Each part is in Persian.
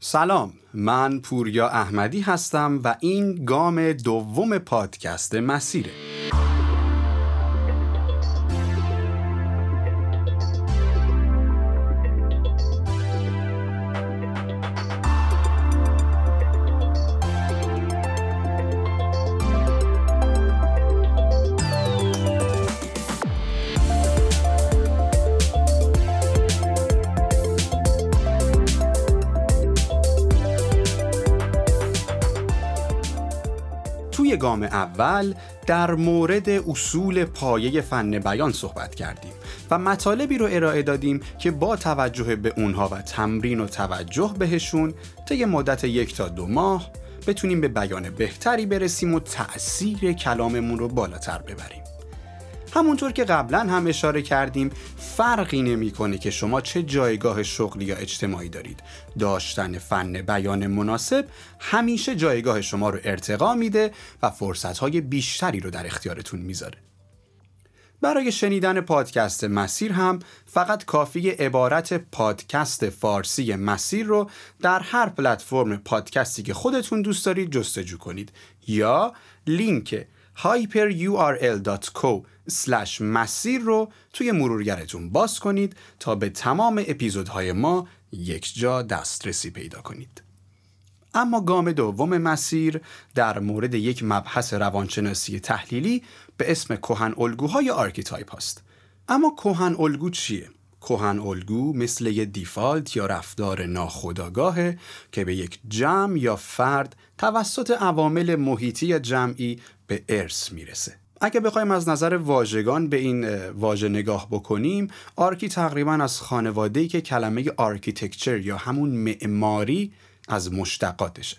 سلام من پوریا احمدی هستم و این گام دوم پادکست مسیره. اول در مورد اصول پایه فن بیان صحبت کردیم و مطالبی رو ارائه دادیم که با توجه به اونها و تمرین و توجه بهشون طی مدت یک تا دو ماه بتونیم به بیان بهتری برسیم و تأثیر کلاممون رو بالاتر ببریم. همونطور که قبلا هم اشاره کردیم فرقی نمی‌کنه که شما چه جایگاه شغلی یا اجتماعی دارید. داشتن فن بیان مناسب همیشه جایگاه شما رو ارتقا میده و فرصتهای بیشتری رو در اختیارتون می‌ذاره. برای شنیدن پادکست مسیر هم فقط کافی عبارت پادکست فارسی مسیر رو در هر پلتفرم پادکستی که خودتون دوست دارید جستجو کنید یا لینک hyperurl.co مسیر رو توی مرورگرتون باز کنید تا به تمام اپیزودهای ما یک جا دسترسی پیدا کنید. اما گام دوم مسیر در مورد یک مبحث روانشناسی تحلیلی به اسم کهن الگوهای archetype هست. اما کهن الگو چیه؟ کهن الگو مثل یه default یا رفتار ناخودآگاهه که به یک جمع یا فرد توسط عوامل محیطی جمعی به ارث می‌رسه. اگه بخوایم از نظر واژگان به این واژه نگاه بکنیم arche تقریبا از خانواده‌ای که کلمه architecture یا همون معماری از مشتقاتشه.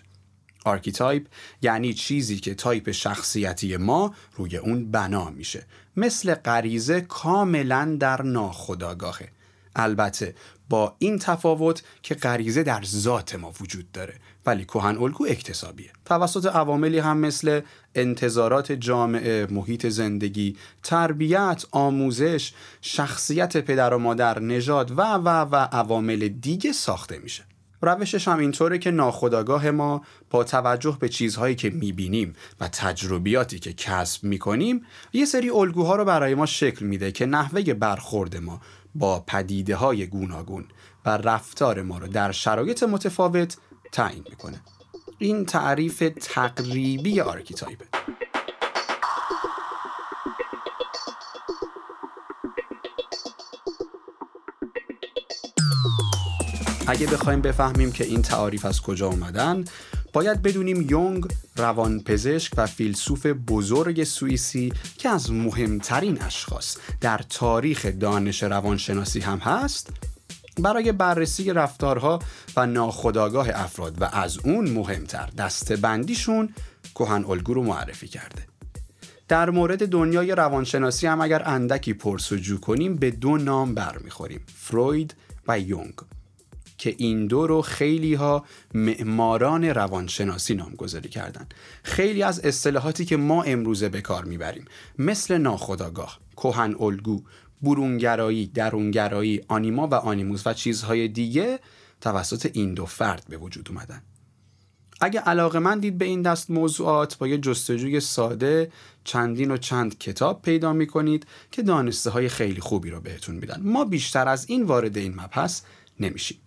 archetype یعنی چیزی که تایپ شخصیتی ما روی اون بنا میشه. مثل غریزه کاملا در ناخودآگاهه. البته با این تفاوت که غریزه در ذات ما وجود داره. ولی کهن الگو اکتسابیه. توسط عواملی هم مثل انتظارات جامعه محیط زندگی تربیت آموزش شخصیت پدر و مادر نژاد و و و عوامل دیگه ساخته میشه. روشش هم اینطوره که ناخداگاه ما با توجه به چیزهایی که می‌بینیم و تجربیاتی که کسب می‌کنیم یه سری الگوها رو برای ما شکل میده که نحوه برخورد ما با پدیده های گوناگون و رفتار ما رو در شرایط متفاوت تعیین می‌کنه. این تعریف تقریبی آرکیتایپه. اگه بخوایم بفهمیم که این تعاریف از کجا اومدن باید بدونیم یونگ روانپزشک و فیلسوف بزرگ سوئیسی که از مهمترین اشخاص در تاریخ دانش روانشناسی هم هست برای بررسی رفتارها و ناخودآگاه افراد و از اون مهمتر دستبندیشون کهن الگو رو معرفی کرده. در مورد دنیای روانشناسی هم اگر اندکی پرسجو کنیم به دو نام برمیخوریم فروید و یونگ. که این دو رو خیلی ها معماران روانشناسی نامگذاری کردن. خیلی از اصطلاحاتی که ما امروزه به کار می‌بریم. مثل ناخداگاه کهن الگو برونگرایی درونگرایی آنیما و آنیموس و چیزهای دیگه توسط این دو فرد به وجود اومدن. اگه علاقه من دید به این دست موضوعات با یه جستجوی ساده چندین و چند کتاب پیدا می کنید که دانسته های خیلی خوبی رو بهتون میدن. ما بیشتر از این وارد این مبحث نمیشیم.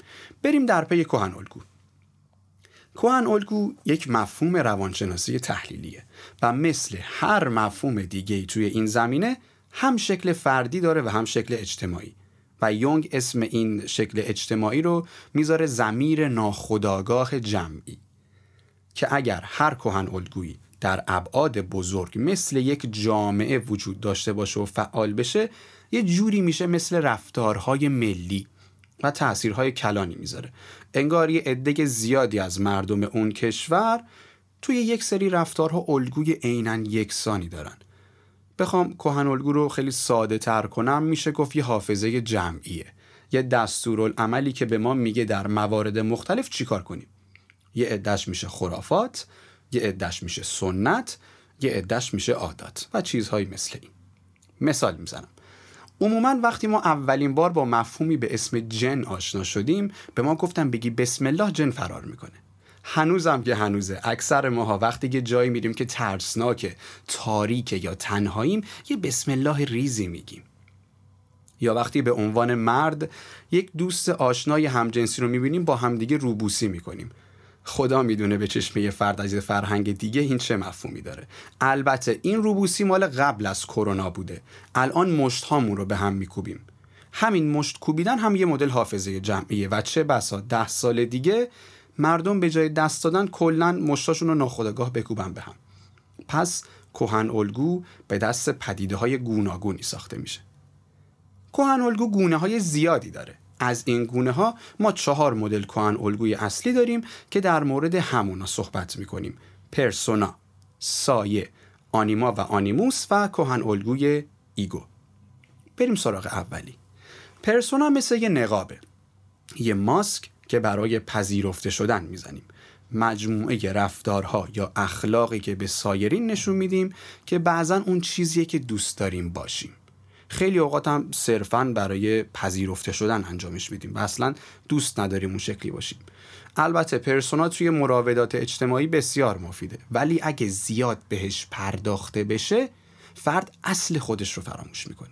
بریم در پی کهن الگو. کهن الگو یک مفهوم روانشناسی تحلیلیه و مثل هر مفهوم دیگه توی این زمینه هم شکل فردی داره و هم شکل اجتماعی و یونگ اسم این شکل اجتماعی رو می‌ذاره زمیر ناخداگاه جمعی که اگر هر کهن الگویی در ابعاد بزرگ مثل یک جامعه وجود داشته باشه و فعال بشه یه جوری میشه مثل رفتارهای ملی. و تاثیرهای کلانی می‌ذاره. انگار یه عده زیادی از مردم اون کشور توی یک سری رفتارها الگوی عینا یکسانی دارن. بخوام کهن الگو رو خیلی ساده تر کنم میشه گفت یه حافظه جمعیه. یه دستورالعملی که به ما میگه در موارد مختلف چیکار کنیم؟ یه عدهش میشه خرافات یه عدهش میشه سنت یه عدهش میشه عادات و چیزهایی مثل این. مثال می‌زنم. عموما وقتی ما اولین بار با مفهومی به اسم جن آشنا شدیم به ما گفتن بگی بسم الله جن فرار می‌کنه. هنوزم که هنوزه. اکثر ماها وقتی که جایی میریم که ترسناکه تاریکه یا تنهاییم یه بسم الله ریزی میگیم. یا وقتی به عنوان مرد یک دوست آشنای همجنسی رو می‌بینیم با همدیگه روبوسی می‌کنیم. خدا می‌دونه به چشم یه فرد از فرهنگ دیگه این چه مفهومی داره. البته این روبوسی مال قبل از کرونا بوده. الان مشت هامون رو به هم میکوبیم. همین مشت کوبیدن هم یه مدل حافظه جمعیه. و چه بسا ده سال دیگه مردم به جای دست دادن کلا مشتاشون رو ناخودآگاه بکوبن به هم. پس کهن الگو به دست پدیده های گوناگونی ساخته میشه. کهن الگو گونه های زیادی داره. از این گونه ها ما چهار مدل کهن الگوی اصلی داریم که در مورد همونا صحبت می‌کنیم. پرسونا سایه آنیما و آنیموس و کهن الگوی ego. بریم سراغ اولی. پرسونا مثل یه نقابه. یه ماسک که برای پذیرفته شدن می‌زنیم. مجموعه رفتارها یا اخلاقی که به سایرین نشون میدیم که بعضا اون چیزیه که دوست داریم باشیم. خیلی اوقات هم صرفا برای پذیرفته شدن انجامش میدیم و اصلا دوست نداریم اون شکلی باشیم. البته پرسونا توی مراودات اجتماعی بسیار مفیده ولی اگه زیاد بهش پرداخته بشه فرد اصل خودش رو فراموش می‌کنه.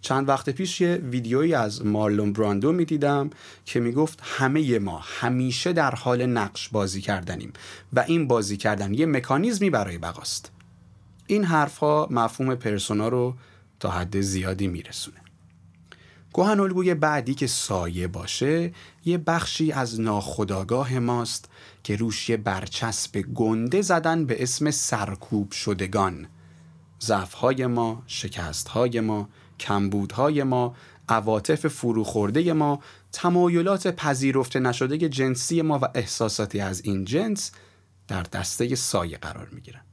چند وقت پیش یه ویدیویی از مارلون براندو می‌دیدم که می‌گفت همه ما همیشه در حال نقش بازی کردنیم و این بازی کردن یه مکانیزمی برای بقاست. این حرفها مفهوم پرسونا رو تا حد زیادی میرسونه گوهن الگوی بعدی که سایه باشه یه بخشی از ناخداگاه ماست که روش یه برچسب گنده زدن به اسم سرکوب شدگان ضعفهای ما، شکستهای ما، کمبودهای ما، عواطف فروخورده ما، تمایلات پذیرفته نشده جنسی ما و احساساتی از این جنس در دسته سایه قرار می گیرن.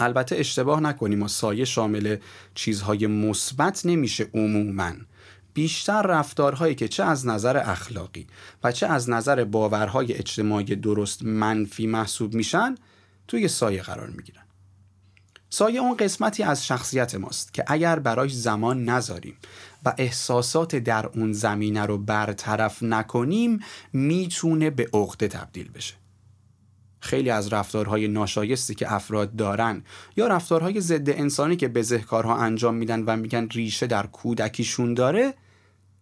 البته اشتباه نکنیم و سایه شامل چیزهای مثبت نمیشه عموما. بیشتر رفتارهایی که چه از نظر اخلاقی و چه از نظر باورهای اجتماعی درست منفی محسوب میشن توی سایه قرار می‌گیرن. سایه اون قسمتی از شخصیت ماست که اگر برایش زمان نذاریم و احساسات در اون زمینه رو برطرف نکنیم می‌تونه به عقده تبدیل بشه. خیلی از رفتارهای ناشایستی که افراد دارن یا رفتارهای ضد انسانی که بزهکارها انجام میدن و میگن ریشه در کودکیشون داره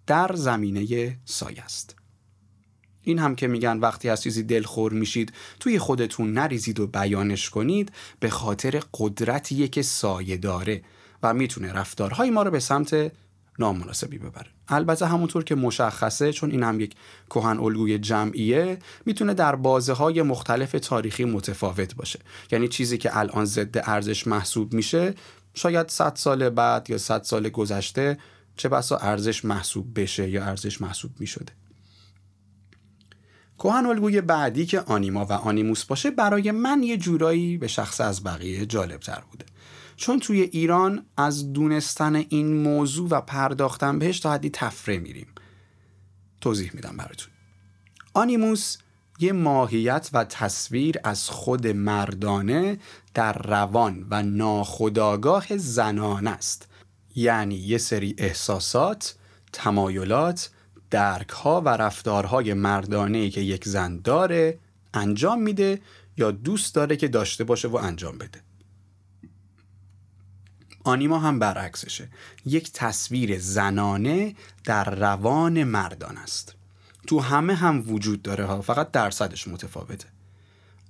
در زمینه سایه است. این هم که میگن وقتی از چیزی دلخور میشید توی خودتون نریزید و بیانش کنید به خاطر قدرتیه که سایه داره و می‌تونه رفتارهای ما رو به سمت نامناسبی ببره. البته همونطور که مشخصه چون این هم یک کهن الگوی جمعیه می‌تونه در بازه های مختلف تاریخی متفاوت باشه. یعنی چیزی که الان ضد ارزش محسوب میشه شاید 100 سال بعد یا 100 سال گذشته چه بسا ارزش محسوب بشه یا ارزش محسوب می‌شده. کهن الگوی بعدی که آنیما و آنیموس باشه برای من یه جورایی به شخص از بقیه جالب تر بوده. چون توی ایران از دونستن این موضوع و پرداختن بهش تا حدی تفره میریم. توضیح میدم براتون. آنیموس یه ماهیت و تصویر از خود مردانه در روان و ناخداگاه زنان است. یعنی یه سری احساسات، تمایلات، درکها و رفتارهای مردانه که یک زن داره انجام میده یا دوست داره که داشته باشه و انجام بده. آنیما هم برعکسشه. یک تصویر زنانه در روان مردان است. تو همه هم وجود داره ها. فقط درصدش متفاوته.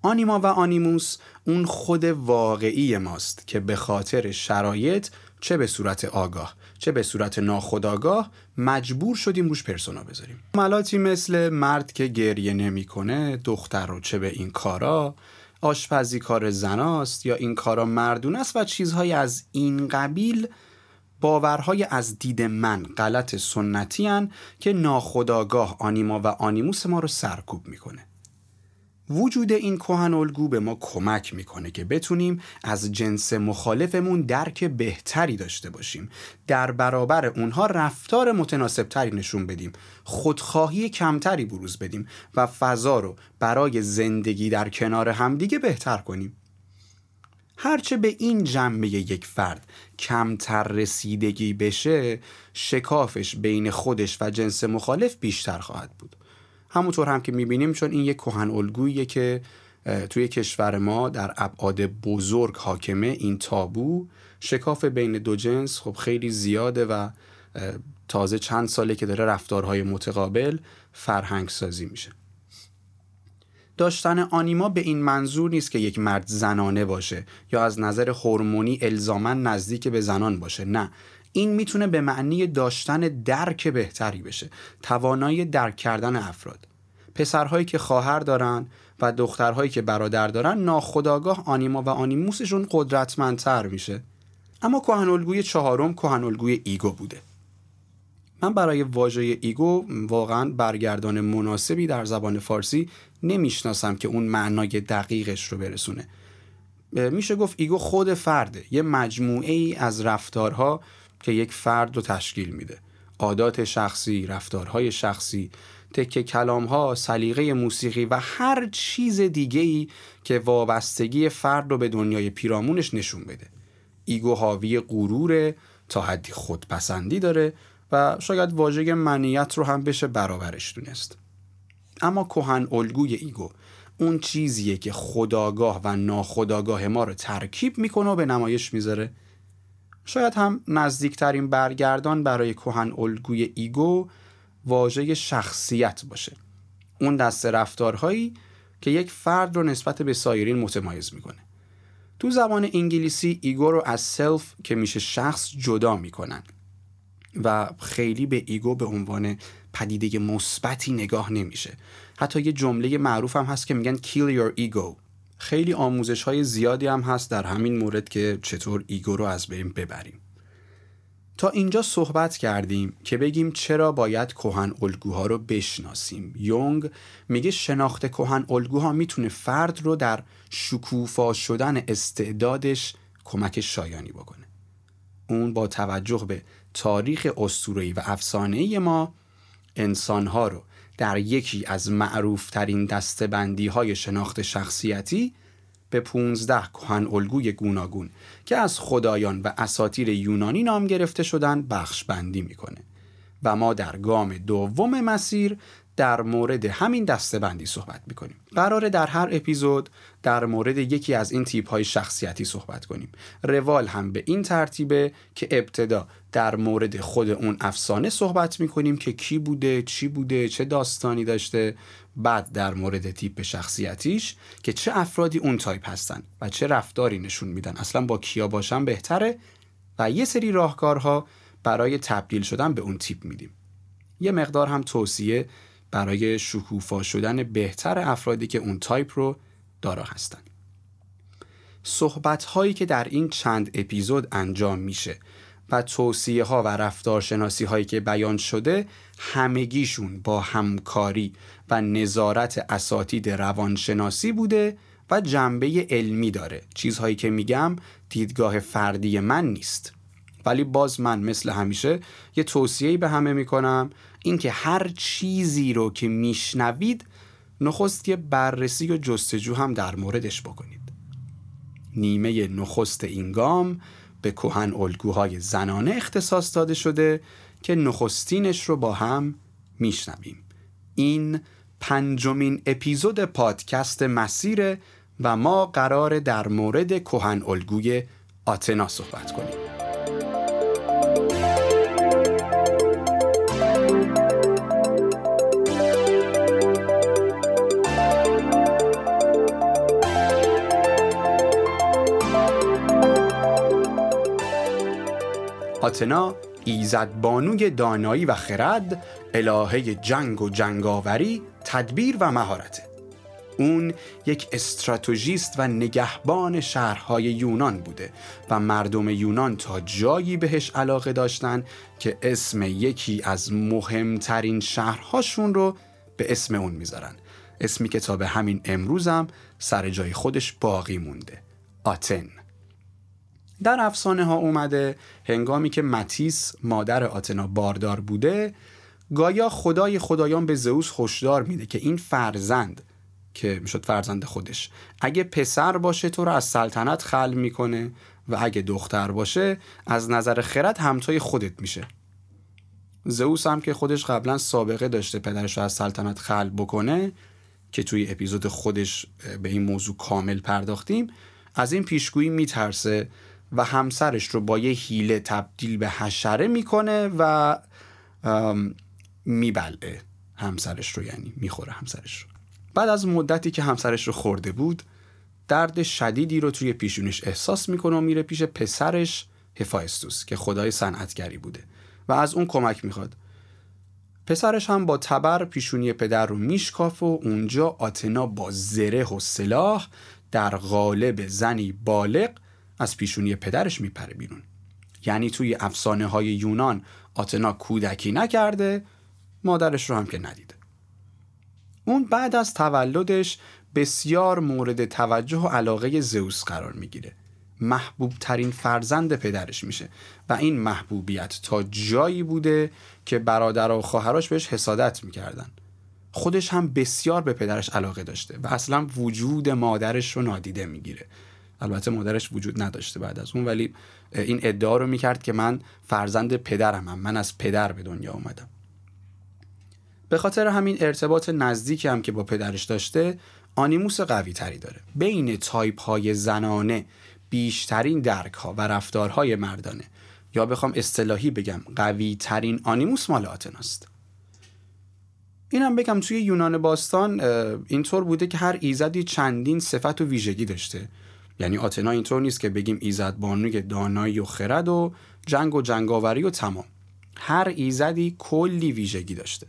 آنیما و آنیموس اون خود واقعی ماست که به خاطر شرایط چه به صورت آگاه چه به صورت ناخودآگاه مجبور شدیم روش پرسونا بذاریم. ملاتی مثل مرد که گریه نمی‌کنه دختر رو چه به این کارا آشپزی کار زناست یا این کارا مردون است و چیزهای از این قبیل باورهای از دید من غلط سنتی که ناخداگاه آنیما و آنیموس ما رو سرکوب می‌کنه. وجود این کهن الگو به ما کمک می‌کنه که بتونیم از جنس مخالفمون درک بهتری داشته باشیم. در برابر اونها رفتار متناسبتری نشون بدیم. خودخواهی کمتری بروز بدیم و فضا رو برای زندگی در کنار همدیگه بهتر کنیم. هرچه به این جنبه یک فرد کمتر رسیدگی بشه شکافش بین خودش و جنس مخالف بیشتر خواهد بود. همونطور هم که می‌بینیم چون این یک کهن الگوییه که توی کشور ما در ابعاد بزرگ حاکمه این تابو. شکاف بین دو جنس خب خیلی زیاده و تازه چند ساله که داره رفتارهای متقابل فرهنگ سازی میشه. داشتن آنیما به این منظور نیست که یک مرد زنانه باشه یا از نظر هورمونی الزاما نزدیک به زنان باشه نه. این می‌تونه به معنی داشتن درک بهتری بشه. توانایی درک کردن افراد. پسرهایی که خواهر دارن و دخترهایی که برادر دارن ناخداگاه آنیما و آنیموسشون قدرتمندتر میشه. اما کهن الگوی چهارم کهن الگوی ego بوده. من برای واژه ego واقعا برگردان مناسبی در زبان فارسی نمی‌شناسم که اون معنای دقیقش رو برسونه. میشه گفت ego خود فرده. یه مجموعه ای از رفتارها که یک فرد رو تشکیل میده عادات شخصی، رفتارهای شخصی، تکه کلام ها، سلیقه موسیقی و هر چیز دیگه ای که وابستگی فرد رو به دنیای پیرامونش نشون بده. ego حاوی غرور تا حدی خودپسندی داره و شاید واژه منیت رو هم بشه برابرش دونست. اما کهن الگوی ego اون چیزیه که خودآگاه و ناخودآگاه ما رو ترکیب می‌کنه و به نمایش می‌ذاره شاید هم نزدیکترین برگردان برای کهن الگوی ego واژه شخصیت باشه. اون دست رفتارهایی که یک فرد رو نسبت به سایرین متمایز می‌کنه. تو زبان انگلیسی ego رو از self که میشه شخص جدا می‌کنن و خیلی به ego به عنوان پدیده مثبتی نگاه نمیشه. حتی یه جمله معروف هم هست که میگن kill your ego. خیلی آموزش های زیادی هم هست در همین مورد که چطور ego رو از بین ببریم. تا اینجا صحبت کردیم که بگیم چرا باید کهن الگوها رو بشناسیم. یونگ میگه شناخت کهن الگوها می‌تونه فرد رو در شکوفا شدن استعدادش کمک شایانی بکنه. اون با توجه به تاریخ اسطوره‌ای و افسانه‌ای ما انسانها رو در یکی از معروفترین دستبندی های شناخت شخصیتی به 15 کهن الگوی گوناگون که از خدایان و اساتیر یونانی نام گرفته شدن بخش بندی می‌کنه و ما در گام دوم مسیر در مورد همین دسته بندی صحبت می‌کنیم. قراره در هر اپیزود در مورد یکی از این تیپ های شخصیتی صحبت کنیم. روال هم به این ترتیبه که ابتدا در مورد خود اون افسانه صحبت می‌کنیم که کی بوده چی بوده چه داستانی داشته بعد در مورد تیپ شخصیتیش که چه افرادی اون تایپ هستن و چه رفتاری نشون میدن. اصلا با کیا باشن بهتره و یه سری راهکارها برای تبدیل شدن به اون تیپ میدیم. یه مقدار هم توصیه برای شکوفا شدن بهتر افرادی که اون تایپ رو دارا هستن. صحبت هایی که در این چند اپیزود انجام میشه و توصیه ها و رفتارشناسی هایی که بیان شده همگیشون با همکاری و نظارت اساتید روانشناسی بوده و جنبه علمی داره. چیزهایی که میگم دیدگاه فردی من نیست. ولی باز من مثل همیشه یه توصیهی به همه می‌کنم. اینکه هر چیزی رو که میشنوید نخست یه بررسی و جستجو هم در موردش بکنید. نیمه نخست این گام به کهن الگوهای زنانه اختصاص داده شده که نخستینش رو با هم میشنویم. این پنجمین اپیزود پادکست مسیره و ما قرار در مورد کهن الگوی آتنا صحبت کنیم. آتنا ایزد بانوی دانایی و خرد الهه جنگ و جنگاوری تدبیر و مهارته. اون یک استراتژیست و نگهبان شهرهای یونان بوده و مردم یونان تا جایی بهش علاقه داشتن که اسم یکی از مهمترین شهرهاشون رو به اسم اون می‌ذارن. اسمی که تا به همین امروزم سر جای خودش باقی مونده. آتن. در افسانه ها اومده هنگامی که متیس مادر آتنا باردار بوده گایا خدای خدایان به زئوس هشدار میده که این فرزند که می‌شد فرزند خودش اگه پسر باشه تو رو از سلطنت خل می‌کنه و اگه دختر باشه از نظر خرد همتای خودت میشه. زئوس هم که خودش قبلا سابقه داشته پدرش رو از سلطنت خل بکنه که توی اپیزود خودش به این موضوع کامل پرداختیم از این پیشگویی میترسه و همسرش رو با یه حیله تبدیل به حشره می‌کنه و میبلعه همسرش رو یعنی می‌خوره همسرش رو. بعد از مدتی که همسرش رو خورده بود درد شدیدی رو توی پیشونش احساس می‌کنه و میره پیش پسرش هفایستوس که خدای صنعتگری بوده و از اون کمک می‌خواد. پسرش هم با تبر پیشونی پدر رو میشکاف و اونجا آتنا با زره و سلاح در غالب زنی بالغ از پیشونی پدرش میپره بیرون. یعنی توی افسانه های یونان آتنا کودکی نکرده مادرش رو هم که ندیده. اون بعد از تولدش بسیار مورد توجه و علاقه زئوس قرار می‌گیره. محبوب ترین فرزند پدرش میشه و این محبوبیت تا جایی بوده که برادر و خواهرش بهش حسادت می‌کردن. خودش هم بسیار به پدرش علاقه داشته و اصلا وجود مادرش رو نادیده می‌گیره. البته مادرش وجود نداشته بعد از اون ولی این ادعا رو می‌کرد که من فرزند پدرم من از پدر به دنیا اومدم. به خاطر همین ارتباط نزدیکی هم که با پدرش داشته آنیموس قوی تری داره. بین تایپ های زنانه بیشترین درک ها و رفتارهای مردانه. یا بخوام اصطلاحی بگم قوی ترین آنیموس مال آتناست. اینم بگم توی یونان باستان اینطور بوده که هر ایزدی چندین صفت و ویژگی داشته. یعنی آتنا اینطور نیست که بگیم ایزد بانوی دانایی و خرد و جنگ و جنگاوری و تمام. هر ایزدی کلی ویژگی داشته.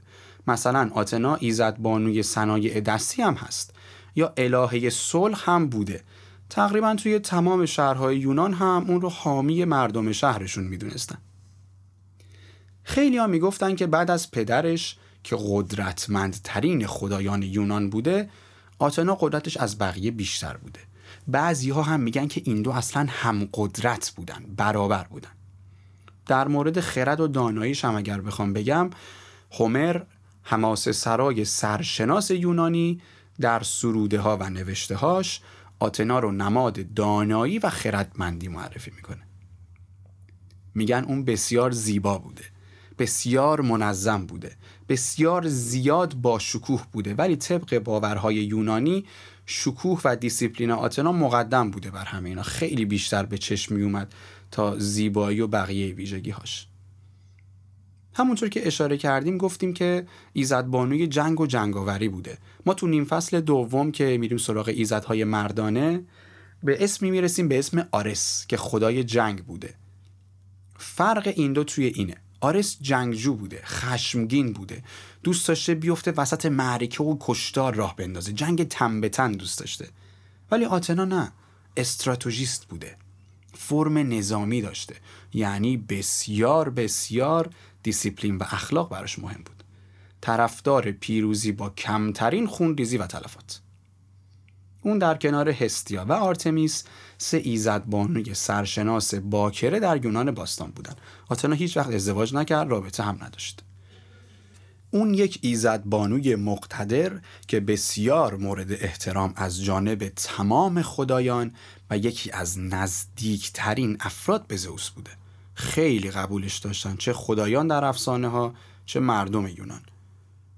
مثلا آتنا ایزد بانوی صنایع دستی هم هست. یا الهه صلح هم بوده. تقریبا توی تمام شهرهای یونان هم اون رو حامی مردم شهرشون می‌دونستن. خیلی ها می‌گفتن که بعد از پدرش که قدرتمندترین خدایان یونان بوده آتنا قدرتش از بقیه بیشتر بوده. بعضی ها هم میگن که این دو اصلا هم قدرت بودن برابر بودن. در مورد خرد و داناییش هم اگر بخوام بگم هومر حماس سرای سرشناس یونانی در سروده ها و نوشته هاش آتنا رو نماد دانایی و خردمندی معرفی می‌کنه. میگن اون بسیار زیبا بوده بسیار منظم بوده بسیار زیاد با شکوه بوده ولی طبق باورهای یونانی شکوه و دیسیپلین آتنا مقدم بوده بر همه اینا. خیلی بیشتر به چشم می اومد تا زیبایی و بقیه ویژگی هاش همونطور که اشاره کردیم گفتیم که ایزد بانوی جنگ و جنگاوری بوده. ما تو نیم فصل دوم که میریم سراغ ایزدهای مردانه به اسمی می‌رسیم به اسم آرس که خدای جنگ بوده. فرق این دو توی اینه. آرس جنگجو بوده خشمگین بوده. دوست داشته بیفته وسط معرکه و کشتار راه بندازه. جنگ تن به تن دوست داشته. ولی آتنا نه استراتژیست بوده. فرم نظامی داشته. یعنی بسیار بسیار دیسیپلین و اخلاق براش مهم بود. طرفدار پیروزی با کمترین خونریزی و تلفات. اون در کنار هستیا و آرتمیس سه ایزد بانوی سرشناس باکره در یونان باستان بودن. آتنا هیچ وقت ازدواج نکرد رابطه هم نداشت. اون یک ایزد بانوی مقتدر که بسیار مورد احترام از جانب تمام خدایان و یکی از نزدیکترین افراد به زئوس بوده. خیلی قبولش داشتن. چه خدایان در افسانه ها چه مردم یونان.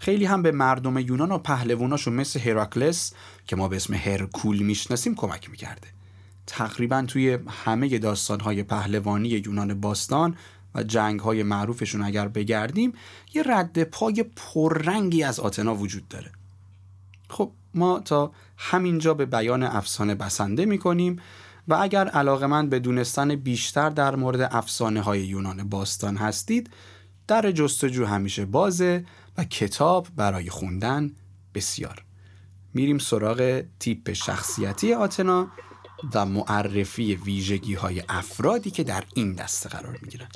خیلی هم به مردم یونان و پهلواناشون مثل هراکلس که ما به اسم هرکول می‌شناسیم کمک می‌کرده. تقریبا توی همه داستانهای پهلوانی یونان باستان و جنگهای معروفشون اگر بگردیم یه رد پای پررنگی از آتنا وجود داره. خب ما تا همینجا به بیان افسانه بسنده می‌کنیم و اگر علاقه من به دونستن بیشتر در مورد افسانه های یونان باستان هستید در جستجو همیشه بازه کتاب برای خوندن بسیار. میریم سراغ تیپ شخصیتی آتنا و معرفی ویژگی های افرادی که در این دسته قرار می‌گیرن.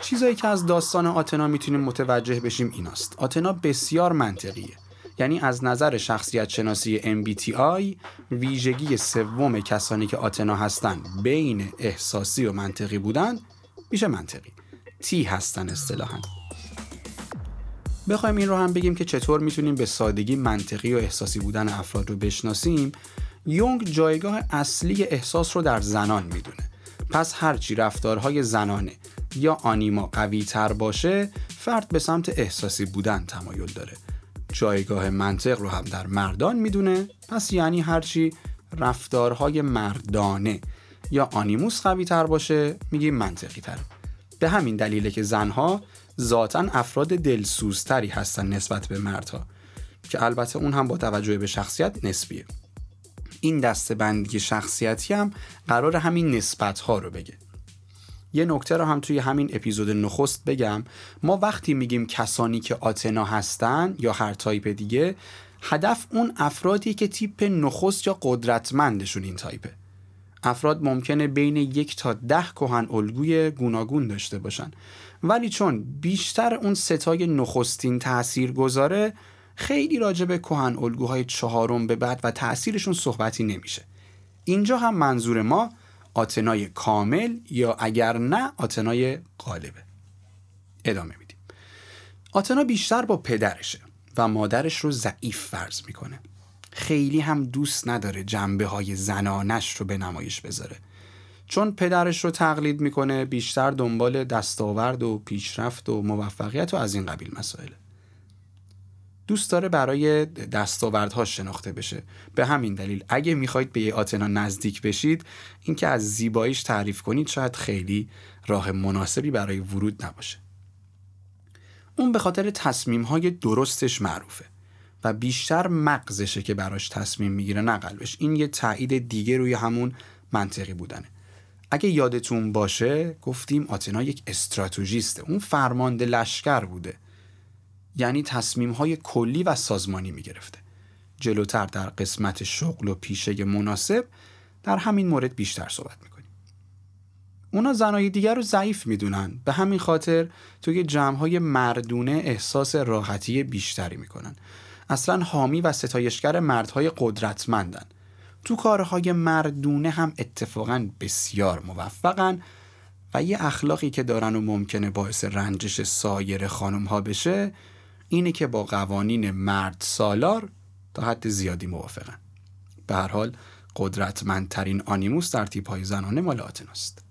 چیزایی که از داستان آتنا می‌تونیم متوجه بشیم ایناست. آتنا بسیار منطقیه. یعنی از نظر شخصیت شناسی MBTI ویژگی سوم کسانی که آتنا هستن بین احساسی و منطقی بودن میشه منطقی. تی هستن اصطلاحا. بخوایم این رو هم بگیم که چطور می‌تونیم به سادگی منطقی و احساسی بودن افراد رو بشناسیم یونگ جایگاه اصلی احساس رو در زنان می‌دونه. پس هرچی رفتارهای زنانه یا آنیما قوی تر باشه فرد به سمت احساسی بودن تمایل داره. جایگاه منطق رو هم در مردان می‌دونه پس یعنی هرچی رفتارهای مردانه یا آنیموس قوی تر باشه میگیم منطقی تر به همین دلیله که زنها ذاتا افراد دلسوزتری هستن نسبت به مردها که البته اون هم با توجه به شخصیت نسبیه. این دسته بندی شخصیتی هم قرار همین نسبت ها رو بگه. یه نکته رو هم توی همین اپیزود نخست بگم. ما وقتی میگیم کسانی که آتنا هستن یا هر تایپ دیگه هدف اون افرادی که تیپ نخست یا قدرتمندشون این تایپه. افراد ممکنه بین یک تا ده کهن الگوی گوناگون داشته باشن. ولی چون بیشتر اون سه تای نخستین تأثیر گذاره خیلی راجع به کهن الگوهای چهارم به بعد و تأثیرشون صحبتی نمیشه. اینجا هم منظور ما آتنای کامل یا اگر نه آتنای غالبه. ادامه میدیم. آتنا بیشتر با پدرشه و مادرش رو ضعیف فرض می‌کنه. خیلی هم دوست نداره جنبه های زنانش رو به نمایش بذاره. چون پدرش رو تقلید می‌کنه بیشتر دنبال دستاورد و پیشرفت و موفقیت و از این قبیل مسائله دوست داره برای دستاوردها شناخته بشه. به همین دلیل اگه می‌خواید به یه آتنا نزدیک بشید اینکه از زیباییش تعریف کنید شاید خیلی راه مناسبی برای ورود نباشه. اون به خاطر تصمیم های درستش معروفه. و بیشتر مغزشه که براش تصمیم می‌گیره نه قلبش این یه تایید دیگه روی همون منطقی بودنه اگه یادتون باشه گفتیم آتنا یک استراتژیسته اون فرمانده لشکر بوده یعنی تصمیم های کلی و سازمانی می گرفته. جلوتر در قسمت شغل و پیشه مناسب در همین مورد بیشتر صحبت می‌کنیم. اونا زنای دیگر رو ضعیف می‌دونن به همین خاطر توی جمع های مردونه احساس راحتی بیشتری می‌کنن. اصلا حامی و ستایشگر مردهای قدرتمندن. تو کارهای مردونه هم اتفاقا بسیار موفقن و یه اخلاقی که دارن و ممکنه باعث رنجش سایر خانم ها بشه اینه که با قوانین مرد سالار تا حد زیادی موافقن. به هر حال قدرتمندترین آنیموس در تیپ های زنانه مال آتناست.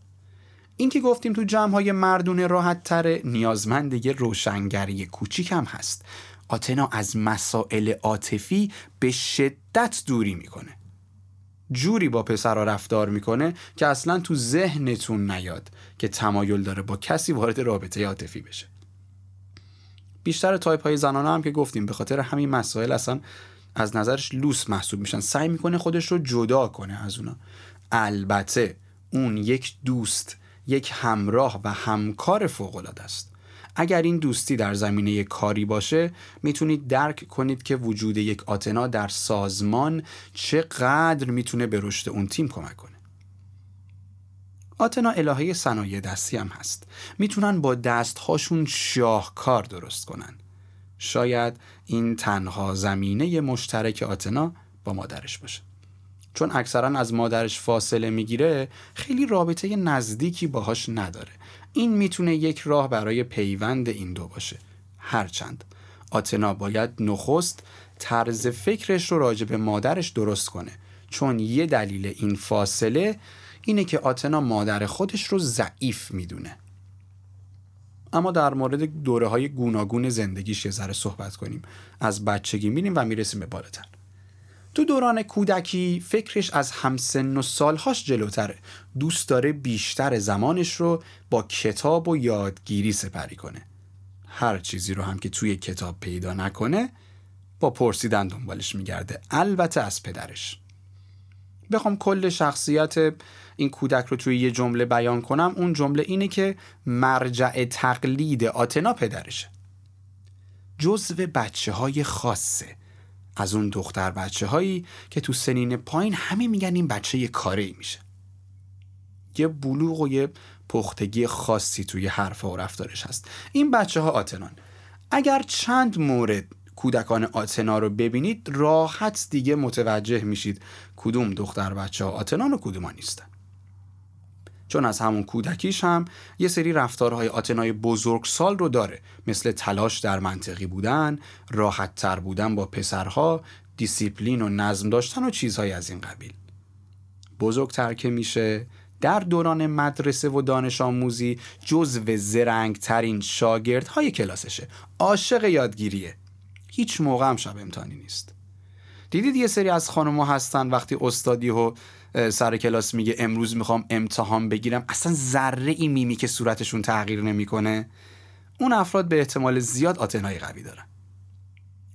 این که گفتیم تو جمع های مردونه راحت تره نیازمند یه روشنگری کوچیک هم هست. آتنا از مسائل عاطفی به شدت دوری می‌کنه. جوری با پسرها رفتار می‌کنه که اصلا تو ذهنتون نیاد که تمایل داره با کسی وارد رابطه عاطفی بشه. بیشتر تایپ های زنانه هم که گفتیم به خاطر همین مسائل اصلا از نظرش لوس محسوب میشن. سعی می‌کنه خودش رو جدا کنه از اونا. البته اون یک دوست یک همراه و همکار فوق است. اگر این دوستی در زمینه کاری باشه می‌تونید درک کنید که وجود یک آتنا در سازمان چقدر می‌تونه به رشد اون تیم کمک کنه. آتنا الهه صنایع دستی هم هست. می‌تونن با دستهاشون شاهکار درست کنن. شاید این تنها زمینه مشترک آتنا با مادرش باشه. چون اکثرا از مادرش فاصله می‌گیره خیلی رابطه نزدیکی باهاش نداره. این می‌تونه یک راه برای پیوند این دو باشه. هرچند آتنا باید نخست طرز فکرش رو راجع به مادرش درست کنه. چون یه دلیل این فاصله اینه که آتنا مادر خودش رو ضعیف می‌دونه. اما در مورد دوره های گوناگون زندگیش یه ذره صحبت کنیم. از بچگی میریم و می‌رسیم به بالاتر. تو دوران کودکی فکرش از همسن و سالهاش جلوتره. دوست داره بیشتر زمانش رو با کتاب و یادگیری سپری کنه. هر چیزی رو هم که توی کتاب پیدا نکنه با پرسیدن دنبالش میگرده. البته از پدرش. بخوام کل شخصیت این کودک رو توی یه جمله بیان کنم. اون جمله اینه که مرجع تقلید آتنا پدرشه. جزو بچه های خاصه. از اون دختر بچه هایی که تو سنین پایین همه میگن این بچه یه کاره ای میشه. یه بلوغ و یه پختگی خاصی توی حرف و رفتارش هست. این بچه ها آتنان. اگر چند مورد کودکان آتنا رو ببینید راحت دیگه متوجه میشید کدوم دختر بچه ها آتنان و کدوم نیستن چون از همون کودکیش هم یه سری رفتارهای آتنای بزرگسال رو داره. مثل تلاش در منطقی بودن، راحت تر بودن با پسرها، دیسیپلین و نظم داشتن و چیزهای از این قبیل. بزرگتر که میشه در دوران مدرسه و دانش آموزی جزو زرنگ ترین شاگرد های کلاسشه. عاشق یادگیریه. هیچ موقع هم شب امتحانی نیست. دیدید یه سری از خانمها هستن وقتی استادی و سر کلاس میگه امروز می‌خوام امتحان بگیرم. اصلا ذره ای میمی که صورتشون تغییر نمی‌کنه. اون افراد به احتمال زیاد آتنای قوی دارن.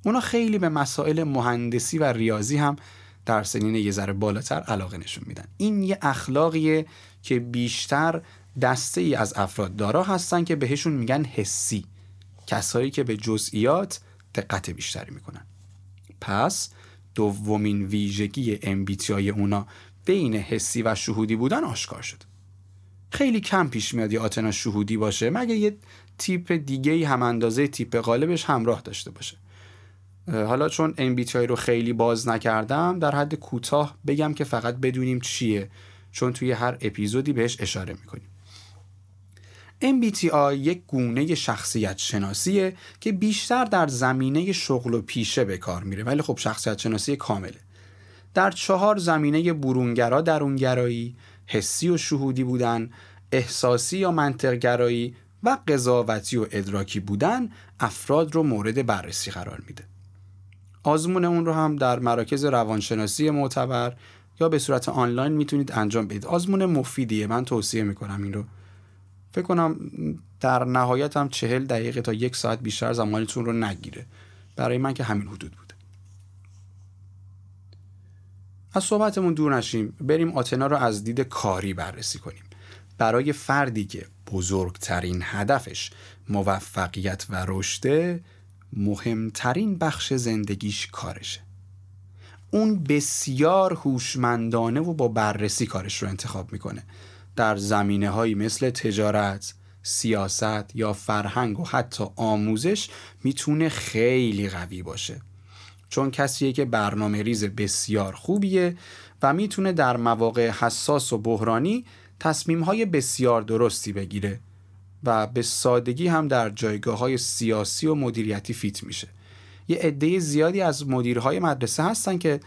اونا خیلی به مسائل مهندسی و ریاضی هم در سنین یه ذره بالاتر علاقه نشون میدن. این یه اخلاقیه که بیشتر دسته ای از افراد دارا هستن که بهشون میگن حسی. کسایی که به جزئیات دقت بیشتری می‌کنن. پس دومین ویژگی امبیتیای اونا بین حسی و شهودی بودن آشکار شد. خیلی کم پیش میاد یه آتنا شهودی باشه مگه یه تیپ دیگه هم اندازه تیپ غالبش همراه داشته باشه. حالا چون MBTI رو خیلی باز نکردم در حد کوتاه بگم که فقط بدونیم چیه چون توی هر اپیزودی بهش اشاره می‌کنیم. MBTI یک گونه شخصیت شناسیه که بیشتر در زمینه شغل و پیشه به کار میره ولی خب شخصیت شناسی کامله. در چهار زمینه برونگرا درونگرایی حسی و شهودی بودن احساسی یا منطقگرایی و قضاوتی و ادراکی بودن افراد رو مورد بررسی قرار میده. آزمون اون رو هم در مراکز روانشناسی معتبر یا به صورت آنلاین می‌تونید انجام بدید. آزمون مفیدیه من توصیه می‌کنم این رو. فکر کنم در نهایت هم چهل دقیقه تا یک ساعت بیشتر زمانتون رو نگیره. برای من که همین حدود بوده از صحبتمون دور نشیم. بریم آتنا رو از دید کاری بررسی کنیم. برای فردی که بزرگترین هدفش موفقیت و رشده مهمترین بخش زندگیش کارشه. اون بسیار هوشمندانه و با بررسی کارش رو انتخاب می‌کنه. در زمینه هایی مثل تجارت، سیاست یا فرهنگ و حتی آموزش می‌تونه خیلی قوی باشه. چون کسیه که برنامه ریز بسیار خوبیه و می‌تونه در مواقع حساس و بحرانی تصمیم های بسیار درستی بگیره و به سادگی هم در جایگاه های سیاسی و مدیریتی فیت میشه. یه عده زیادی از مدیرهای مدرسه هستن که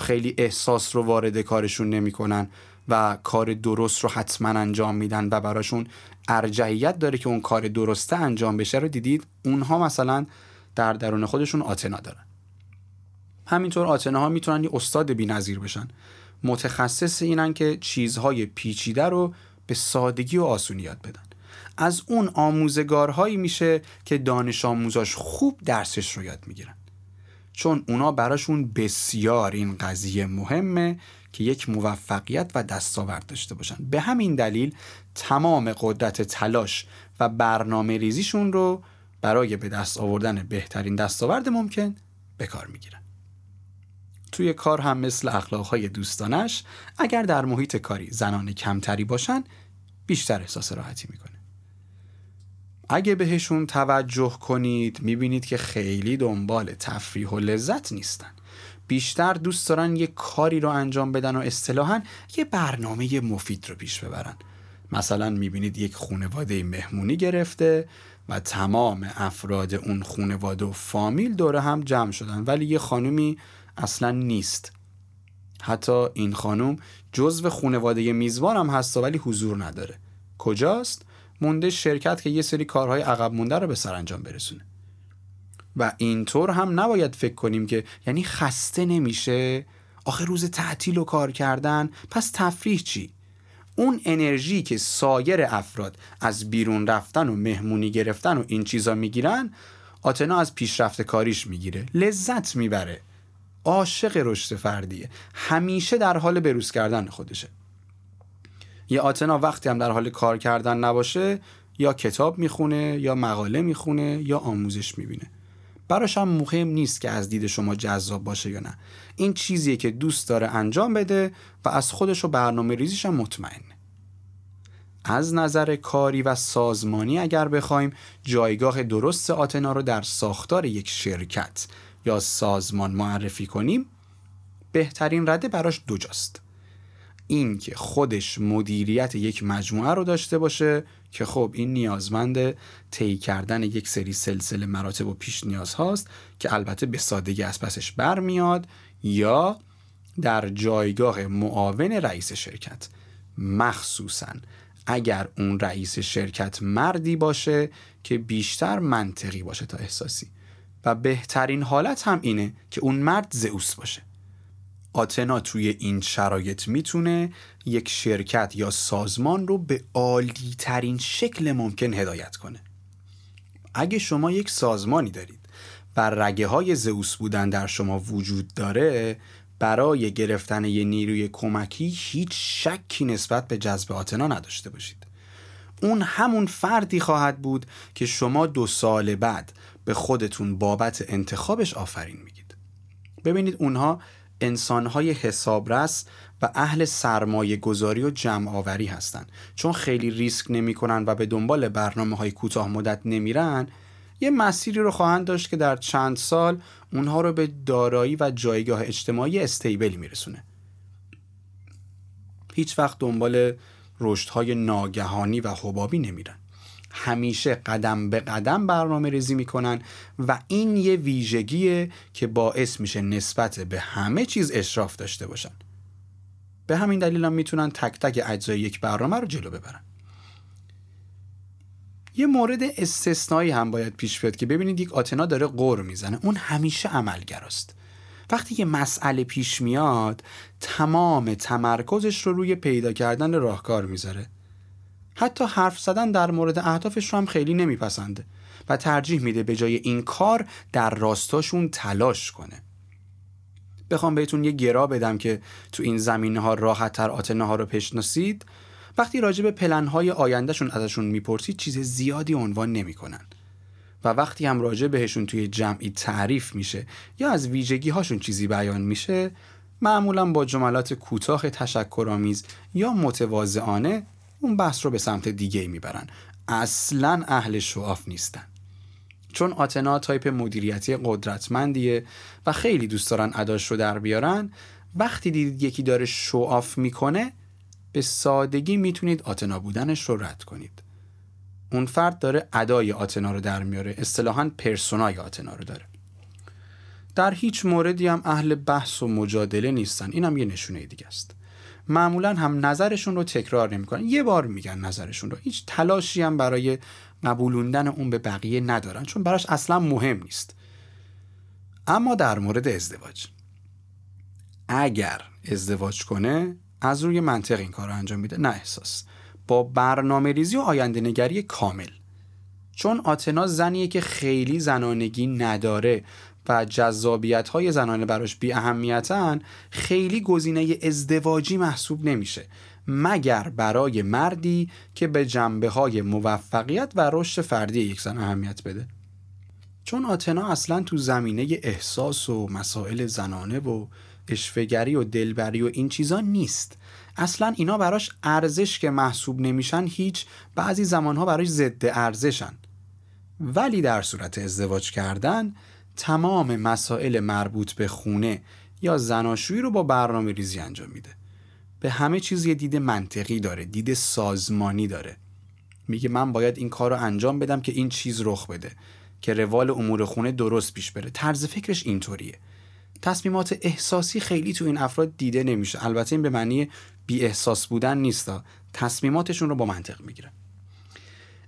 خیلی احساس رو وارد کارشون نمی‌کنن و کار درست رو حتما انجام میدن و براشون ارجحیت داره که اون کار درسته انجام بشه رو دیدید. اونها مثلا در درون خودشون آتنا دارن. همینطور آتنا ها می‌تونن یه استاد نظیر بشن. متخصص اینن که چیزهای پیچیده رو به سادگی و آسونی یاد بدن. از اون آموزگارهایی میشه که دانش آموزاش خوب درسش رو یاد می‌گیرن. چون اونا براشون بسیار این قضیه مهمه که یک موفقیت و دستاورد داشته باشن. به همین دلیل تمام قدرت تلاش و برنامه ریزیشون رو برای به دست آوردن بهترین دستاورد ممکن به کار می‌گیرن. توی کار هم مثل اخلاقهای دوستانش اگر در محیط کاری زنان کمتری باشن بیشتر احساس راحتی می‌کنه. اگه بهشون توجه کنید می‌بینید که خیلی دنبال تفریح و لذت نیستن. بیشتر دوست دارن یه کاری رو انجام بدن و اصطلاحا یه برنامه مفید رو پیش ببرن. مثلا می‌بینید یک خونواده مهمونی گرفته و تمام افراد اون خونواده و فامیل دوره هم جمع شدن ولی یه خانومی اصلا نیست. حتی این خانم جزو خونواده میزبان هم هست ولی حضور نداره. کجاست؟ مونده شرکت که یه سری کارهای عقب مونده رو به سرانجام برسونه. و اینطور هم نباید فکر کنیم که یعنی خسته نمیشه. آخه روز تعطیل و کار کردن پس تفریح چی؟ اون انرژی که سایر افراد از بیرون رفتن و مهمونی گرفتن و این چیزا می‌گیرن آتنا از پیشرفت کاریش می‌گیره. لذت می‌بره. عاشق رشد فردیه. همیشه در حال بروز کردن خودشه. یه آتنا وقتی هم در حال کار کردن نباشه یا کتاب می‌خونه یا مقاله می‌خونه یا آموزش می‌بینه. براش هم مهم نیست که از دید شما جذاب باشه یا نه. این چیزیه که دوست داره انجام بده و از خودش و برنامه ریزیش هم مطمئنه از نظر کاری و سازمانی اگر بخوایم جایگاه درست آتنا رو در ساختار یک شرکت یا سازمان معرفی کنیم بهترین رده براش دو جاست این که خودش مدیریت یک مجموعه رو داشته باشه که خب این نیازمند طی کردن یک سری سلسله مراتب و پیش نیاز هاست که البته به سادگی از پسش برمیاد یا در جایگاه معاون رئیس شرکت. مخصوصا اگر اون رئیس شرکت مردی باشه که بیشتر منطقی باشه تا احساسی. و بهترین حالت هم اینه که اون مرد زئوس باشه. آتنا توی این شرایط می‌تونه یک شرکت یا سازمان رو به عالی ترین شکل ممکن هدایت کنه. اگه شما یک سازمانی دارید و رگه های زئوس بودن در شما وجود داره برای گرفتن یه نیروی کمکی هیچ شکی نسبت به جذب آتنا نداشته باشید. اون همون فردی خواهد بود که شما دو سال بعد به خودتون بابت انتخابش آفرین میگید. ببینید اونها انسانهای حسابرس و اهل سرمایه گذاری و جمع آوری هستند چون خیلی ریسک نمی کنن و به دنبال برنامه های کوتاه مدت نمیرن یه مسیری رو خواهند داشت که در چند سال اونها رو به دارایی و جایگاه اجتماعی استیبلی میرسونه. هیچ وقت دنبال رشدهای ناگهانی و حبابی نمیرن. همیشه قدم به قدم برنامه ریزی می‌کنن و این یه ویژگیه که باعث میشه نسبت به همه چیز اشراف داشته باشن. به همین دلیل هم می‌تونن تک تک اجزای یک برنامه رو جلو ببرن. یه مورد استثنایی هم باید پیش بیاد که ببینید یک آتنا داره قور می‌زنه. اون همیشه عملگراست. وقتی یه مسئله پیش میاد تمام تمرکزش رو روی پیدا کردن راهکار می‌ذاره. حتی حرف زدن در مورد اهدافش رو هم خیلی نمیپسنده و ترجیح میده به جای این کار در راستاشون تلاش کنه. بخوام بهتون یه گرا بدم که تو این زمینه ها راحت تر آتنه ها رو بشناسید. وقتی راجع به پلن های آیندهشون ازشون می‌پرسید چیز زیادی عنوان نمی‌کنن. و وقتی هم راجع بهشون توی جمعی تعریف میشه یا از ویژگی هاشون چیزی بیان میشه معمولا با جملات کوتاه تشکرآمیز یا متواضعانه اون بحث رو به سمت دیگه می‌برن. اصلا اهل show off نیستن. چون آتنا تایپ مدیریتی قدرتمندیه و خیلی دوست دارن اداش رو در بیارن. وقتی دیدید یکی داره show off می‌کنه به سادگی می‌تونید آتنا بودنش رو رد کنید. اون فرد داره ادای آتنا رو در میاره. اصطلاحا پرسونای آتنا رو داره. در هیچ موردی هم اهل بحث و مجادله نیستن. این هم یه نشونه دیگه است. معمولا هم نظرشون رو تکرار نمی‌کنن. یه بار میگن نظرشون رو. هیچ تلاشی هم برای قبولوندن اون به بقیه ندارن چون براش اصلا مهم نیست. اما در مورد ازدواج. اگر ازدواج کنه از روی منطق این کار رو انجام میده. نه احساس. با برنامه ریزی و آینده نگری کامل. چون آتنا زنیه که خیلی زنانگی نداره. و جذابیت های زنانه براش بی اهمیتن خیلی گزینه ازدواجی محسوب نمیشه. مگر برای مردی که به جنبه های موفقیت و رشد فردی یک زن اهمیت بده؟ چون آتنا اصلا تو زمینه احساس و مسائل زنانه و اشفگری و دلبری و این چیزا نیست. اصلا اینا براش ارزش که محسوب نمیشن هیچ بعضی زمانها براش ضد ارزشن. ولی در صورت ازدواج کردن تمام مسائل مربوط به خونه یا زناشویی رو با برنامه ریزی انجام میده. به همه چیز یه دید منطقی داره دید سازمانی داره. میگه من باید این کار رو انجام بدم که این چیز رخ بده که روال امور خونه درست پیش بره. طرز فکرش اینطوریه. تصمیمات احساسی خیلی تو این افراد دیده نمیشه. البته این به معنی بی احساس بودن نیستا تصمیماتشون رو با منطق می‌گیرن.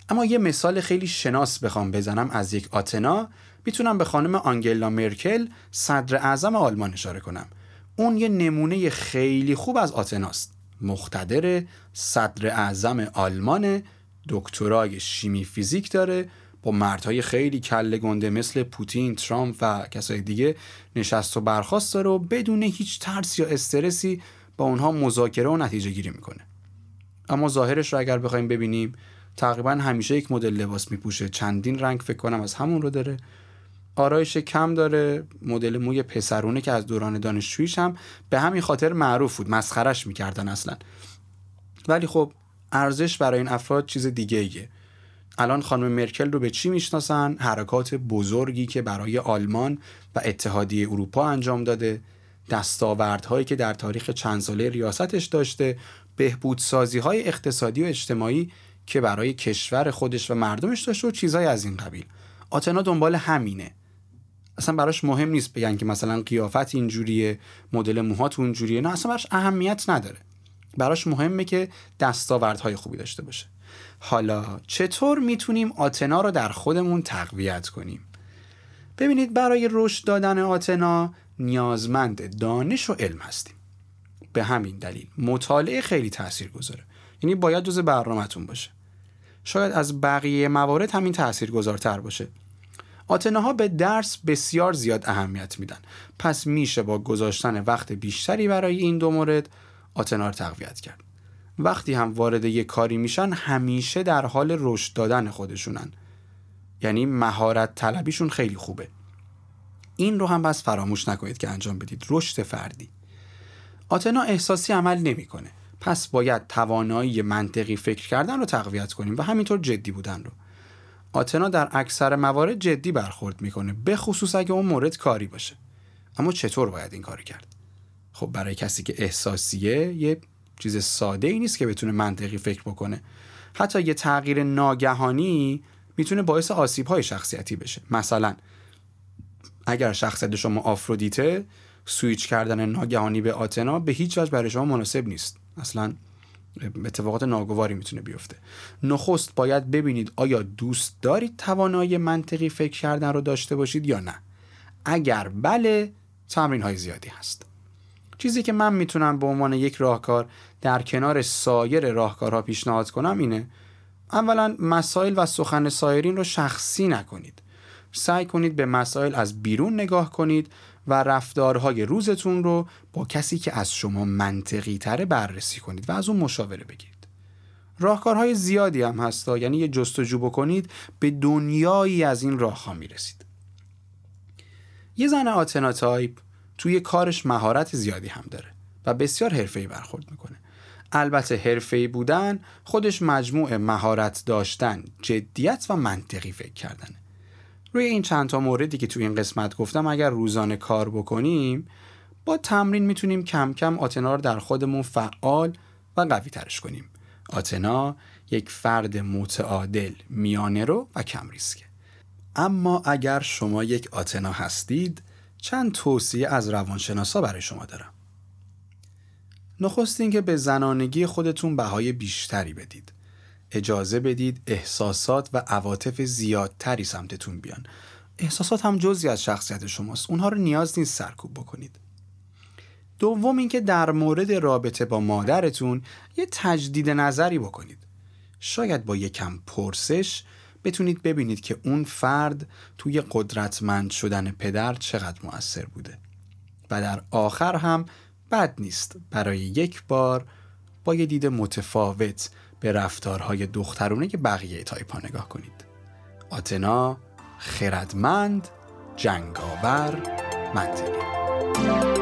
اما یه مثال خیلی شناس بخوام بزنم از یک آتنا. می‌تونم به خانم آنگلا مرکل صدر اعظم آلمان اشاره کنم. اون یه نمونه خیلی خوب از آتناست. مختدر صدر اعظم آلمان دکترای شیمی فیزیک داره با مردهای خیلی کله گنده مثل پوتین، ترامپ و کسای دیگه نشست و برخواست داره و بدون هیچ ترس یا استرسی با اونها مذاکره و نتیجه گیری می‌کنه. اما ظاهرش رو اگر بخوایم ببینیم تقریبا همیشه یک مدل لباس میپوشه. چندین رنگ فکر کنم از همون رو داره. آرایش کم داره مدل موی پسرونه که از دوران دانشجوییش هم به همین خاطر معروف بود مسخرش می‌کردن اصلا. ولی خب ارزش برای این افراد چیز دیگه ایه. الان خانم مرکل رو به چی می‌شناسن؟ حرکات بزرگی که برای آلمان و اتحادیه اروپا انجام داده. دستاوردهایی که در تاریخ چند ساله ریاستش داشته. بهبودسازی های اقتصادی و اجتماعی که برای کشور خودش و مردمش داشته و چیزهای از این قبیل. آتنا دنبال همینه. اصلا براش مهم نیست بگن که مثلا قیافت اینجوریه مدل موهات اونجوریه. نه اصلا براش اهمیت نداره. براش مهمه که دستاوردهای خوبی داشته باشه. حالا چطور می‌تونیم آتنا رو در خودمون تقویت کنیم؟ ببینید برای رشد دادن آتنا نیازمند دانش و علم هستیم. به همین دلیل مطالعه خیلی تأثیر گذاره یعنی باید جز برنامهتون باشه. شاید از بقیه موارد همین تأثیر گذارتر باشه. آتناها به درس بسیار زیاد اهمیت میدن. پس میشه با گذاشتن وقت بیشتری برای این دو مورد آتنا رو تقویت کرد. وقتی هم وارد یک کاری میشن همیشه در حال رشد دادن خودشونن. یعنی مهارت طلبیشون خیلی خوبه. این رو هم بس فراموش نکنید که انجام بدید. رشد فردی. آتنا احساسی عمل نمی‌کنه. پس باید توانایی منطقی فکر کردن رو تقویت کنیم و همینطور جدی بودن رو. آتنا در اکثر موارد جدی برخورد می‌کنه به خصوص اگه اون مورد کاری باشه. اما چطور باید این کاری کرد؟ خب برای کسی که احساسیه یه چیز ساده ای نیست که بتونه منطقی فکر بکنه. حتی یه تغییر ناگهانی می‌تونه باعث آسیب های شخصیتی بشه. مثلا اگر شخصیت شما آفرودیته سویچ کردن ناگهانی به آتنا به هیچ وجه برای شما مناسب نیست. اصلا اتفاقات ناگواری می‌تونه بیفته. نخست باید ببینید آیا دوست دارید توانایی منطقی فکر کردن رو داشته باشید یا نه. اگر بله تمرین های زیادی هست. چیزی که من می‌تونم به عنوان یک راهکار در کنار سایر راهکارها پیشنهاد کنم اینه اولا مسائل و سخن سایرین رو شخصی نکنید. سعی کنید به مسائل از بیرون نگاه کنید و رفتارهای روزتون رو با کسی که از شما منطقی تره بررسی کنید و از اون مشاوره بگیرید. راهکارهای زیادی هم هستا یعنی یه جستجو بکنید به دنیایی از این راه ها می‌رسید. یه زن آتنا تایپ توی کارش مهارت زیادی هم داره و بسیار حرفه‌ای برخورد می‌کنه. البته حرفه‌ای بودن خودش مجموع مهارت داشتن جدیت و منطقی فکر کردنه. روی این چند تا موردی که تو این قسمت گفتم اگر روزانه کار بکنیم با تمرین می‌تونیم کم کم آتنا رو در خودمون فعال و قوی ترش کنیم. آتنا یک فرد متعادل میانه رو و کم ریسکه اما اگر شما یک آتنا هستید چند توصیه از روانشناسا برای شما دارم. نخست اینکه به زنانگی خودتون بهای بیشتری بدید. اجازه بدید احساسات و عواطف زیادتری سمتتون بیان. احساسات هم جزی از شخصیت شماست. اونها رو نیاز نیست سرکوب بکنید. دوم اینکه در مورد رابطه با مادرتون یه تجدید نظری بکنید. شاید با یکم پرسش بتونید ببینید که اون فرد توی قدرتمند شدن پدر چقدر مؤثر بوده. و در آخر هم بد نیست. برای یک بار با یه دید متفاوت به رفتارهای دخترونه که بقیه تایپا نگاه کنید. آتنا خردمند جنگاور منطقی.